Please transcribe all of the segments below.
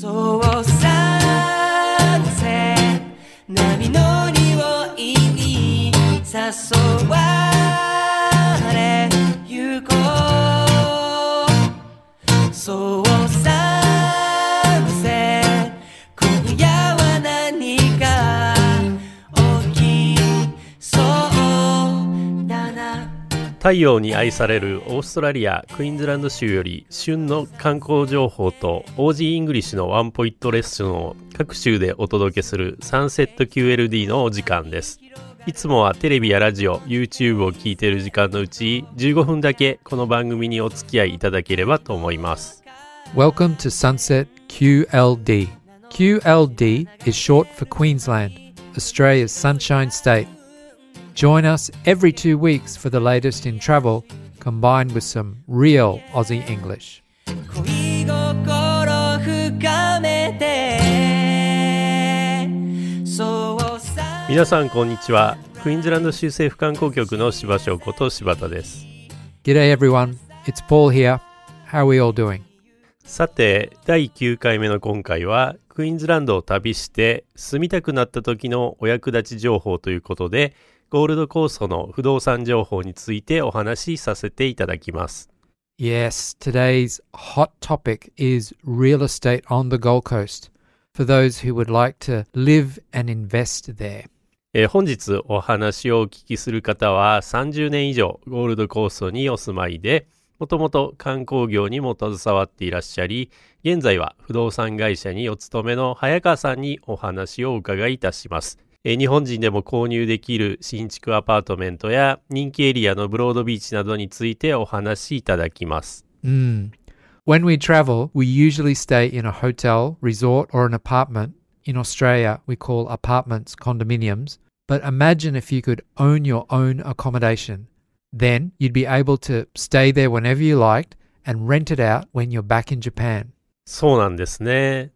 そう太陽に愛されるオーストラリアクイーンズランド州より旬の観光情報と OG イングリッシュのワンポイントレッスンを隔週でお届けするサンセット QLD のお時間ですいつもはテレビやラジオ YouTube を聞いている時間のうち15分だけこの番組にお付き合いいただければと思います Welcome to Sunset QLD. QLD is short for Queensland, Australia's sunshine state. Join us every two weeks for the latest in travel, combined with some real Aussie English. 恋心深めてそうさ皆さんこんにちはクイーンズランド州政府観光局の柴翔子と柴田です G'day everyone, it's Paul here. How are we all doing? さて第9回目の今回はクイーンズランドを旅して住みたくなった時のお役立ち情報ということでゴールドコーストの不動産情報についてお話しさせていただきます Yes, today's hot topic is real estate on the Gold Coast for those who would like to live and invest there. えー本日お話をお聞きする方は30年以上ゴールドコーストにお住まいでもともと観光業にも携わっていらっしゃり現在は不動産会社にお勤めの早川さんにお話をお伺いいたします。えー日本人でも購入できる新築アパートメントや人気エリアのブロードビーチなどについてお話しいただきます。Mm. When we travel, we usually stay in a hotel, resort, or an apartment. In Australia, we call apartments condominiums. But imagine if you could own your own accommodation. Then you'd be able to stay there whenever you liked and rent it out when you're back in Japan. そうなんですね。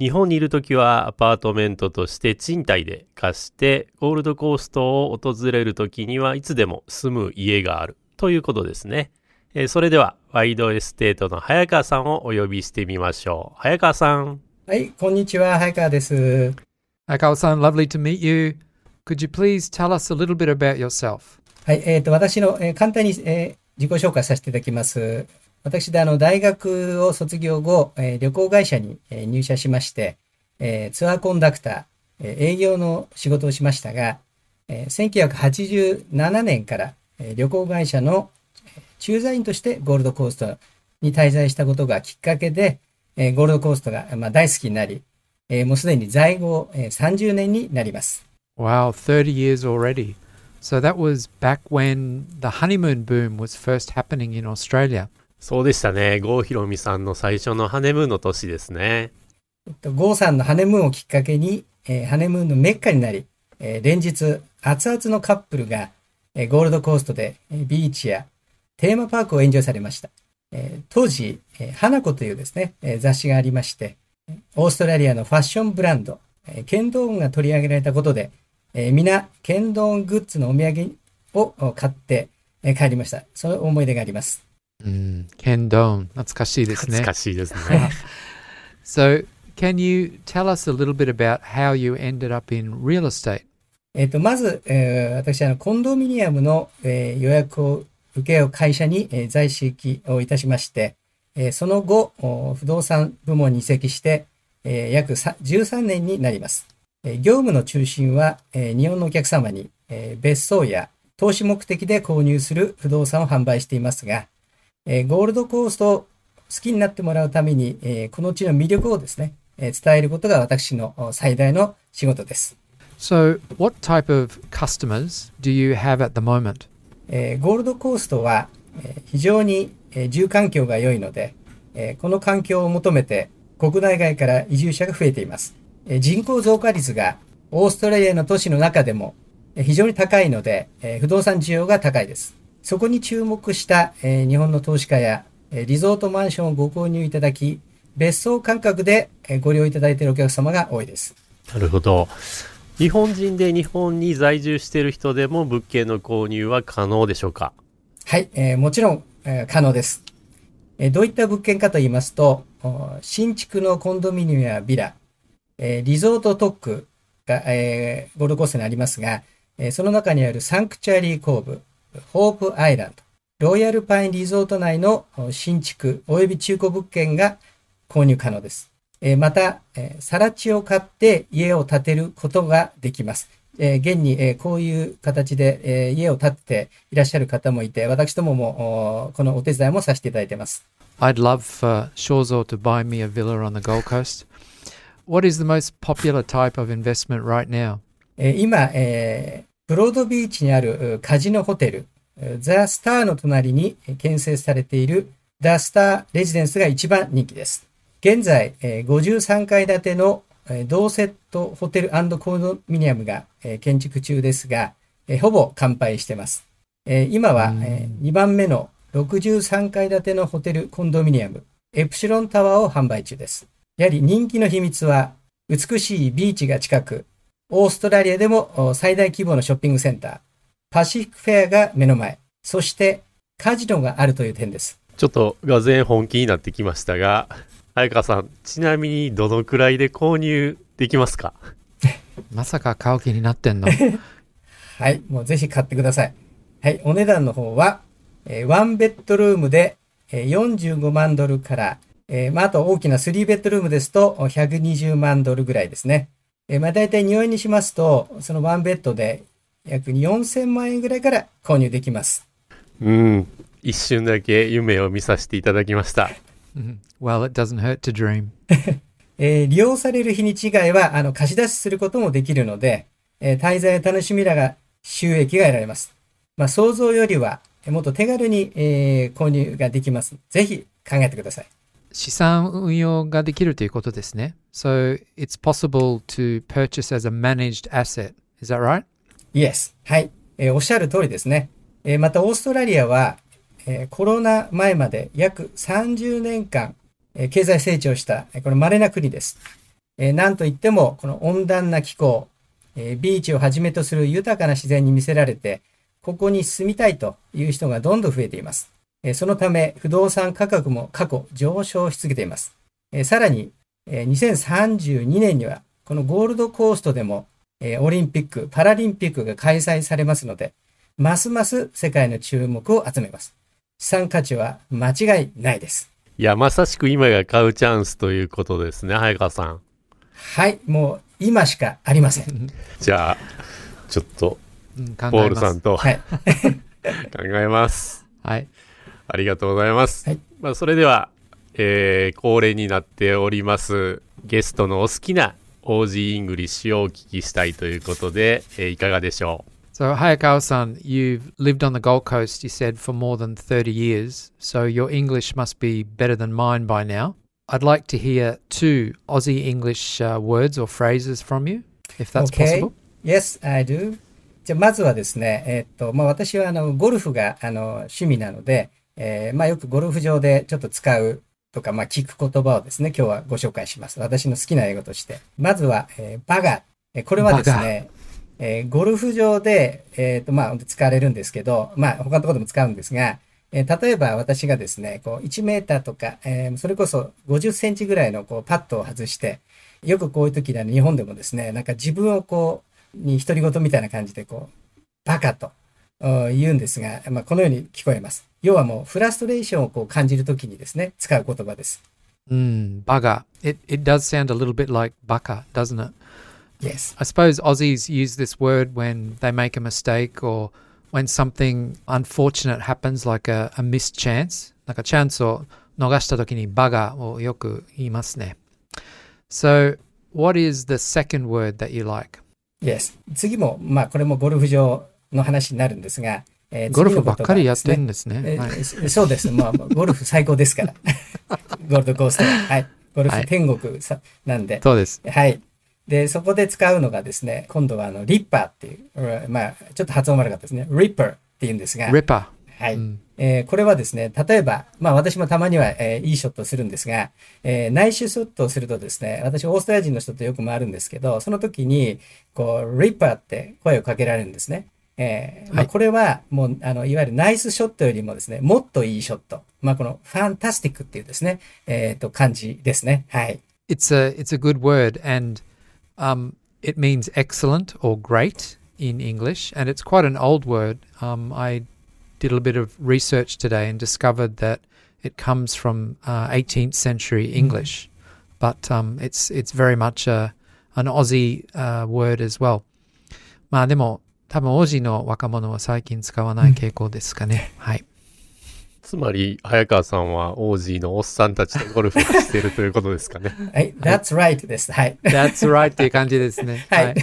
日本にいるときはアパートメントとして賃貸で貸してゴールドコーストを訪れるときにはいつでも住む家があるということですね。えーそれではワイドエステートの早川さんをお呼びしてみましょう。早川さん。はい、こんにちは、早川です。Akao-san, lovely to meet you. Could you please tell us a little bit about yourself? はい、えっ、と、私の、えー簡単に、えー自己紹介させていただきます。私であの、大学を卒業後、えー旅行会社に、えー入社しまして、えーツアーコンダクター、えー営業の仕事をしましたが、えー1987年から、えー旅行会社の駐在員としてゴールドコーストに滞在したことがきっかけで、えーゴールドコーストが、まあ、大好きになり、えーもうすでに在庫、えー30年になります。Wow, 30 years already. So that was back when the honeymoon boom was first happening in Australia. そうでしたね。郷ひろみさんの最初のハネムーンの年ですね。えっとゴーさんのハネムーンをきっかけに、えーハネムーンのメッカになり、えー連日熱々のカップルが、えーゴールドコーストで、えービーチやテーマパークをエンジョイされました。えー当時、えー花子というですね、えー雑誌がありまして、オーストラリアのファッションブランド、えーケンドーンが取り上げられたことで、えー皆、ケンドーングッズのお土産を買って、えー帰りました。その思い出があります。Mm, Ken Dome. 懐かしいですね。懐かしいですね。So, can you tell us a little bit about how you ended up in real estate? えっと、まず、えー私、あの、コンドミニアムの、えー予約を受け負う会社に、えー在籍をいたしまして、えーその後、お不動産部門に移籍して、えー約さ13年になります。えー業務の中心は、えー日本のお客様に、えー別荘や投資目的で購入する不動産を販売していますが、えーゴールドコーストを好きになってもらうために、えーこの地の魅力をですね、えー伝えることが私のお最大の仕事です。So, what type of customers do you have at the moment? えーゴールドコーストは、えー非常に、えー住環境が良いので、えーこの環境を求めて国内外から移住者が増えています。えー人口増加率がオーストラリアの都市の中でもえー非常に高いので、えー不動産需要が高いです。そこに注目した、えー日本の投資家や、えーリゾートマンションをご購入いただき、別荘感覚でえーご利用いただいているお客様が多いです。なるほど。日本人で日本に在住している人でも物件の購入は可能でしょうか？はい、えーもちろん、えー可能です。えーどういった物件かと言いますと、お新築のコンドミニアムやビラ、えーリゾート特区が、えーゴールドコーストにありますが、えーその中にあるサンクチュアリーコーブ、ホープアイランド、ロイヤルパインリゾート内のお新築及び中古物件が購入可能です。えーまた、えー、更地を買って家を建てることができます。えー現に、えーこういう形で、えー家を建てていらっしゃる方もいて、私どももおこのお手伝いもさせていただいています。I'd love for Shawzor to buy me a villa on the Gold Coast. What is the most popular type of investment right now? えー今、えーブロードビーチにあるうカジノホテル、うザ・スターの隣にえー建設されているザ・スター・レジデンスが一番人気です。現在、えー53階建てのえー同セットホテルコンドミニアムがえー建築中ですが、えーほぼ完売しています。えー今は、え2番目の63階建てのホテルコンドミニアム、エプシロンタワーを販売中です。やはり人気の秘密は、美しいビーチが近く、オーストラリアでもお最大規模のショッピングセンター、パシフィックフェアが目の前、そしてカジノがあるという点です。ちょっとがぜん本気になってきましたが、早川さん、ちなみにどのくらいで購入できますか？まさか買う気になってんの？はい、もうぜひ買ってください。はい、お値段の方は、えーワンベッドルームで、えー45万ドルから、えーまあ、あと大きな3ベッドルームですとお120万ドルぐらいですね。えーまあ、大体日本円にしますと、そのワンベッドで約4000万円ぐらいから購入できます。うん。一瞬だけ夢を見させていただきました。well, it doesn't hurt to dream. えー利用される日にち以外は、あの、貸し出しすることもできるので、えー滞在を楽しみながら収益が得られます。まあ、想像よりは、えーもっと手軽に、えー購入ができます。ぜひ考えてください。資産運用ができるということですね。So, it's possible to purchase as a managed asset. Is that right? Yes. はい。えーおっしゃる通りですね。えーまた、オーストラリアは、えーコロナ前まで約30年間、えー経済成長した、えーこれ稀な国です。えーなんといっても、この温暖な気候、えービーチをはじめとする豊かな自然に見せられて、ここに住みたいという人がどんどん増えています。えーそのため、不動産価格も過去上昇し続けています。えーさらに、えー2032年には、このゴールドコーストでも、えーオリンピック、パラリンピックが開催されますので、ますます世界の注目を集めます。資産価値は間違いないです。いや、まさしく今が買うチャンスということですね、早川さん。はい、もう今しかありません。じゃあ、ちょっと、うん考ポー。ルさんと考はい。えます。はい。ありがとうございます。はいまあ、それでは、えー恒例になっております、ゲストのお好きな OG イングリッシュをお聞きしたいということで、えーいかがでしょう So, Hayakawa-san, you've lived on the Gold Coast, you said, for more than 30 years, so your English must be better than mine by now. I'd like to hear two Aussie English uh, words or phrases from you, if that's Okay. possible. Yes, I do. じゃあまずはですね、えーっと、まあ私はあの、ゴルフがあの、趣味なので、えーまあよくゴルフ場でちょっと使うとか、まあ聞く言葉をですね、今日はご紹介します。私の好きな英語として。まずは、えーバガこれはですね、えーゴルフ場で、えーっと、まあ使われるんですけど、まあ他のところでも使うんですが、えー例えば私がですね、こう1メーターとか、えーそれこそ50センチぐらいのこうパッドを外して、よくこういう時には日本でもですね、なんか自分をこう、に独り言みたいな感じでこう、バカとお言うんですが、まあ、このように聞こえます。要はもうフラストレーションをこう感じる時にですね、使う言葉です。Mm, bugger. It, it does sound a little bit like baka, doesn't it? Yes. I suppose Aussies use this word when they make a mistake or when something unfortunate happens, like a, a missed chance. なんかチャンスを逃した時にバガをよく言いますね。So, what is the second word that you like? Yes. 次も、まあこれもゴルフ場の話になるんですが、えーゴルフばっかりやってるんですね。ですねはいえーそうです。まあ、ゴルフ最高ですから。ゴールドコーストは。はい。ゴルはいフ天国さ、なんで。そうです。はい。で、そこで使うのがですね、今度はあの、リッパーっていう、うんまあ、ちょっと発音悪かったですね。リッパーって言うんですが、Ripper. はい。うんえーこれはですね、例えば、まあ私もたまには、えーいいショットをするんですが、えー内周ショットをするとですね、私オーストラリア人の人とよく回るんですけど、その時に、こう、リッパーって声をかけられるんですね。えーまあ、はいこれはもう、あの、いわゆるナイスショットよりもですね、もっといいショット。まあ、このファンタスティックっていうですね、えっ、と、漢字ですね。はい。 It's a it's a good word, and um, it means excellent or great in English, and it's quite an old word. Um, I did a bit of research today and discovered that it comes from uh, 18th century English, but um, it's it's very much a an Aussie uh, word as well. まあでも 多分オージーの若者は最近使わない傾向ですかね。はい。つまり、早川さんはオージーのおっさんたちとゴルフをしているということですかね。はい。That's right です。はい。That's right っていう感じですね。はい。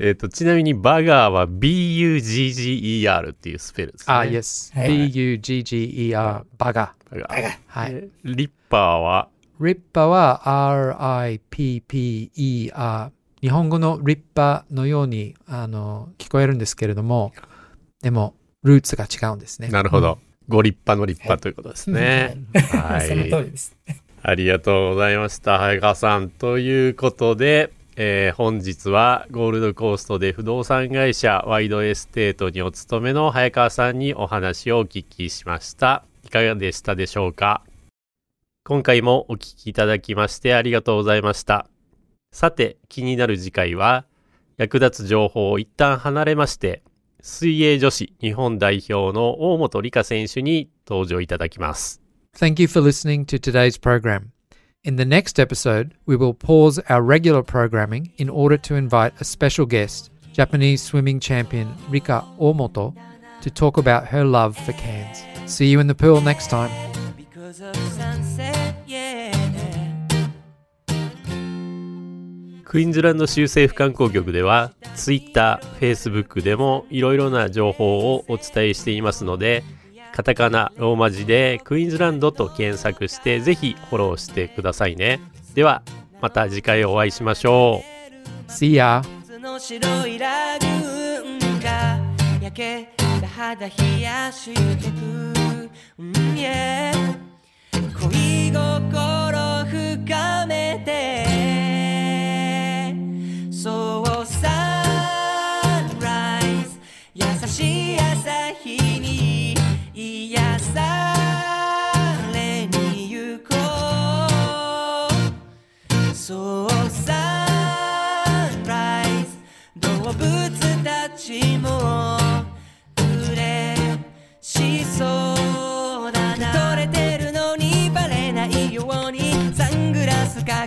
えっと、ちなみに bugger は B-U-G-G-E-R っていうスペルですね。あ、yes. はい B-U-G-G-E-R bugger。bugger。bugger はい。でリッパーは？リッパは R-I-P-P-E-R。日本語の立派のようにあの聞こえるんですけれども、でも、ルーツが違うんですね。なるほど。ご立派の立派ということですね。はその通い。りです。ありがとうございました。早川さん。ということで、えー本日はゴールドコーストで不動産会社ワイドエステートにお勤めの早川さんにお話をお聞きしました。いかがでしたでしょうか？今回もお聞きいただきましてありがとうございました。さて、気になる次回は、役立つ情報を一旦離れまして、水泳女子日本代表の大本里香選手に登場いただきます。Thank you for listening to today's program. In the next episode, we will pause our regular programming in order to invite a special guest, Japanese swimming champion Rika Omoto, to talk about her love for cans. See you in the pool next time. クイーンズランド州政府観光局では Twitter、Facebook でもいろいろな情報をお伝えしていますのでカタカナ、ローマ字でクイーンズランドと検索してぜひフォローしてくださいね。ではまた次回お会いしましょう。See ya. 白いラグーンが焼けた肌冷やしてく、うん yeah 恋心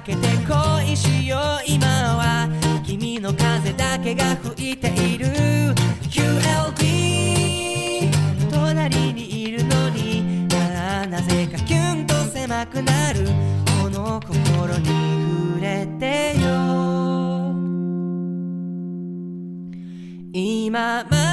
かけて恋しよう。今は君の風だけが吹いている。QLB 隣にいるのに。ななぜかキュンと狭くなる。この心に触れてよ。今ま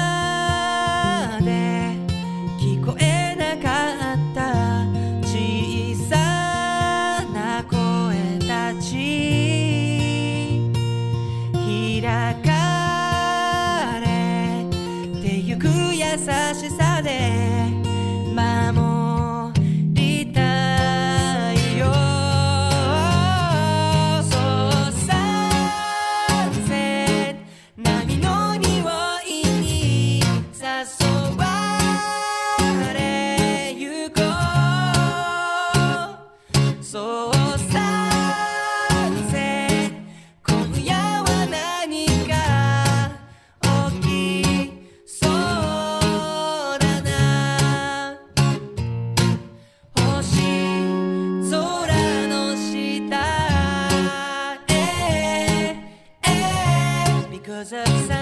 because of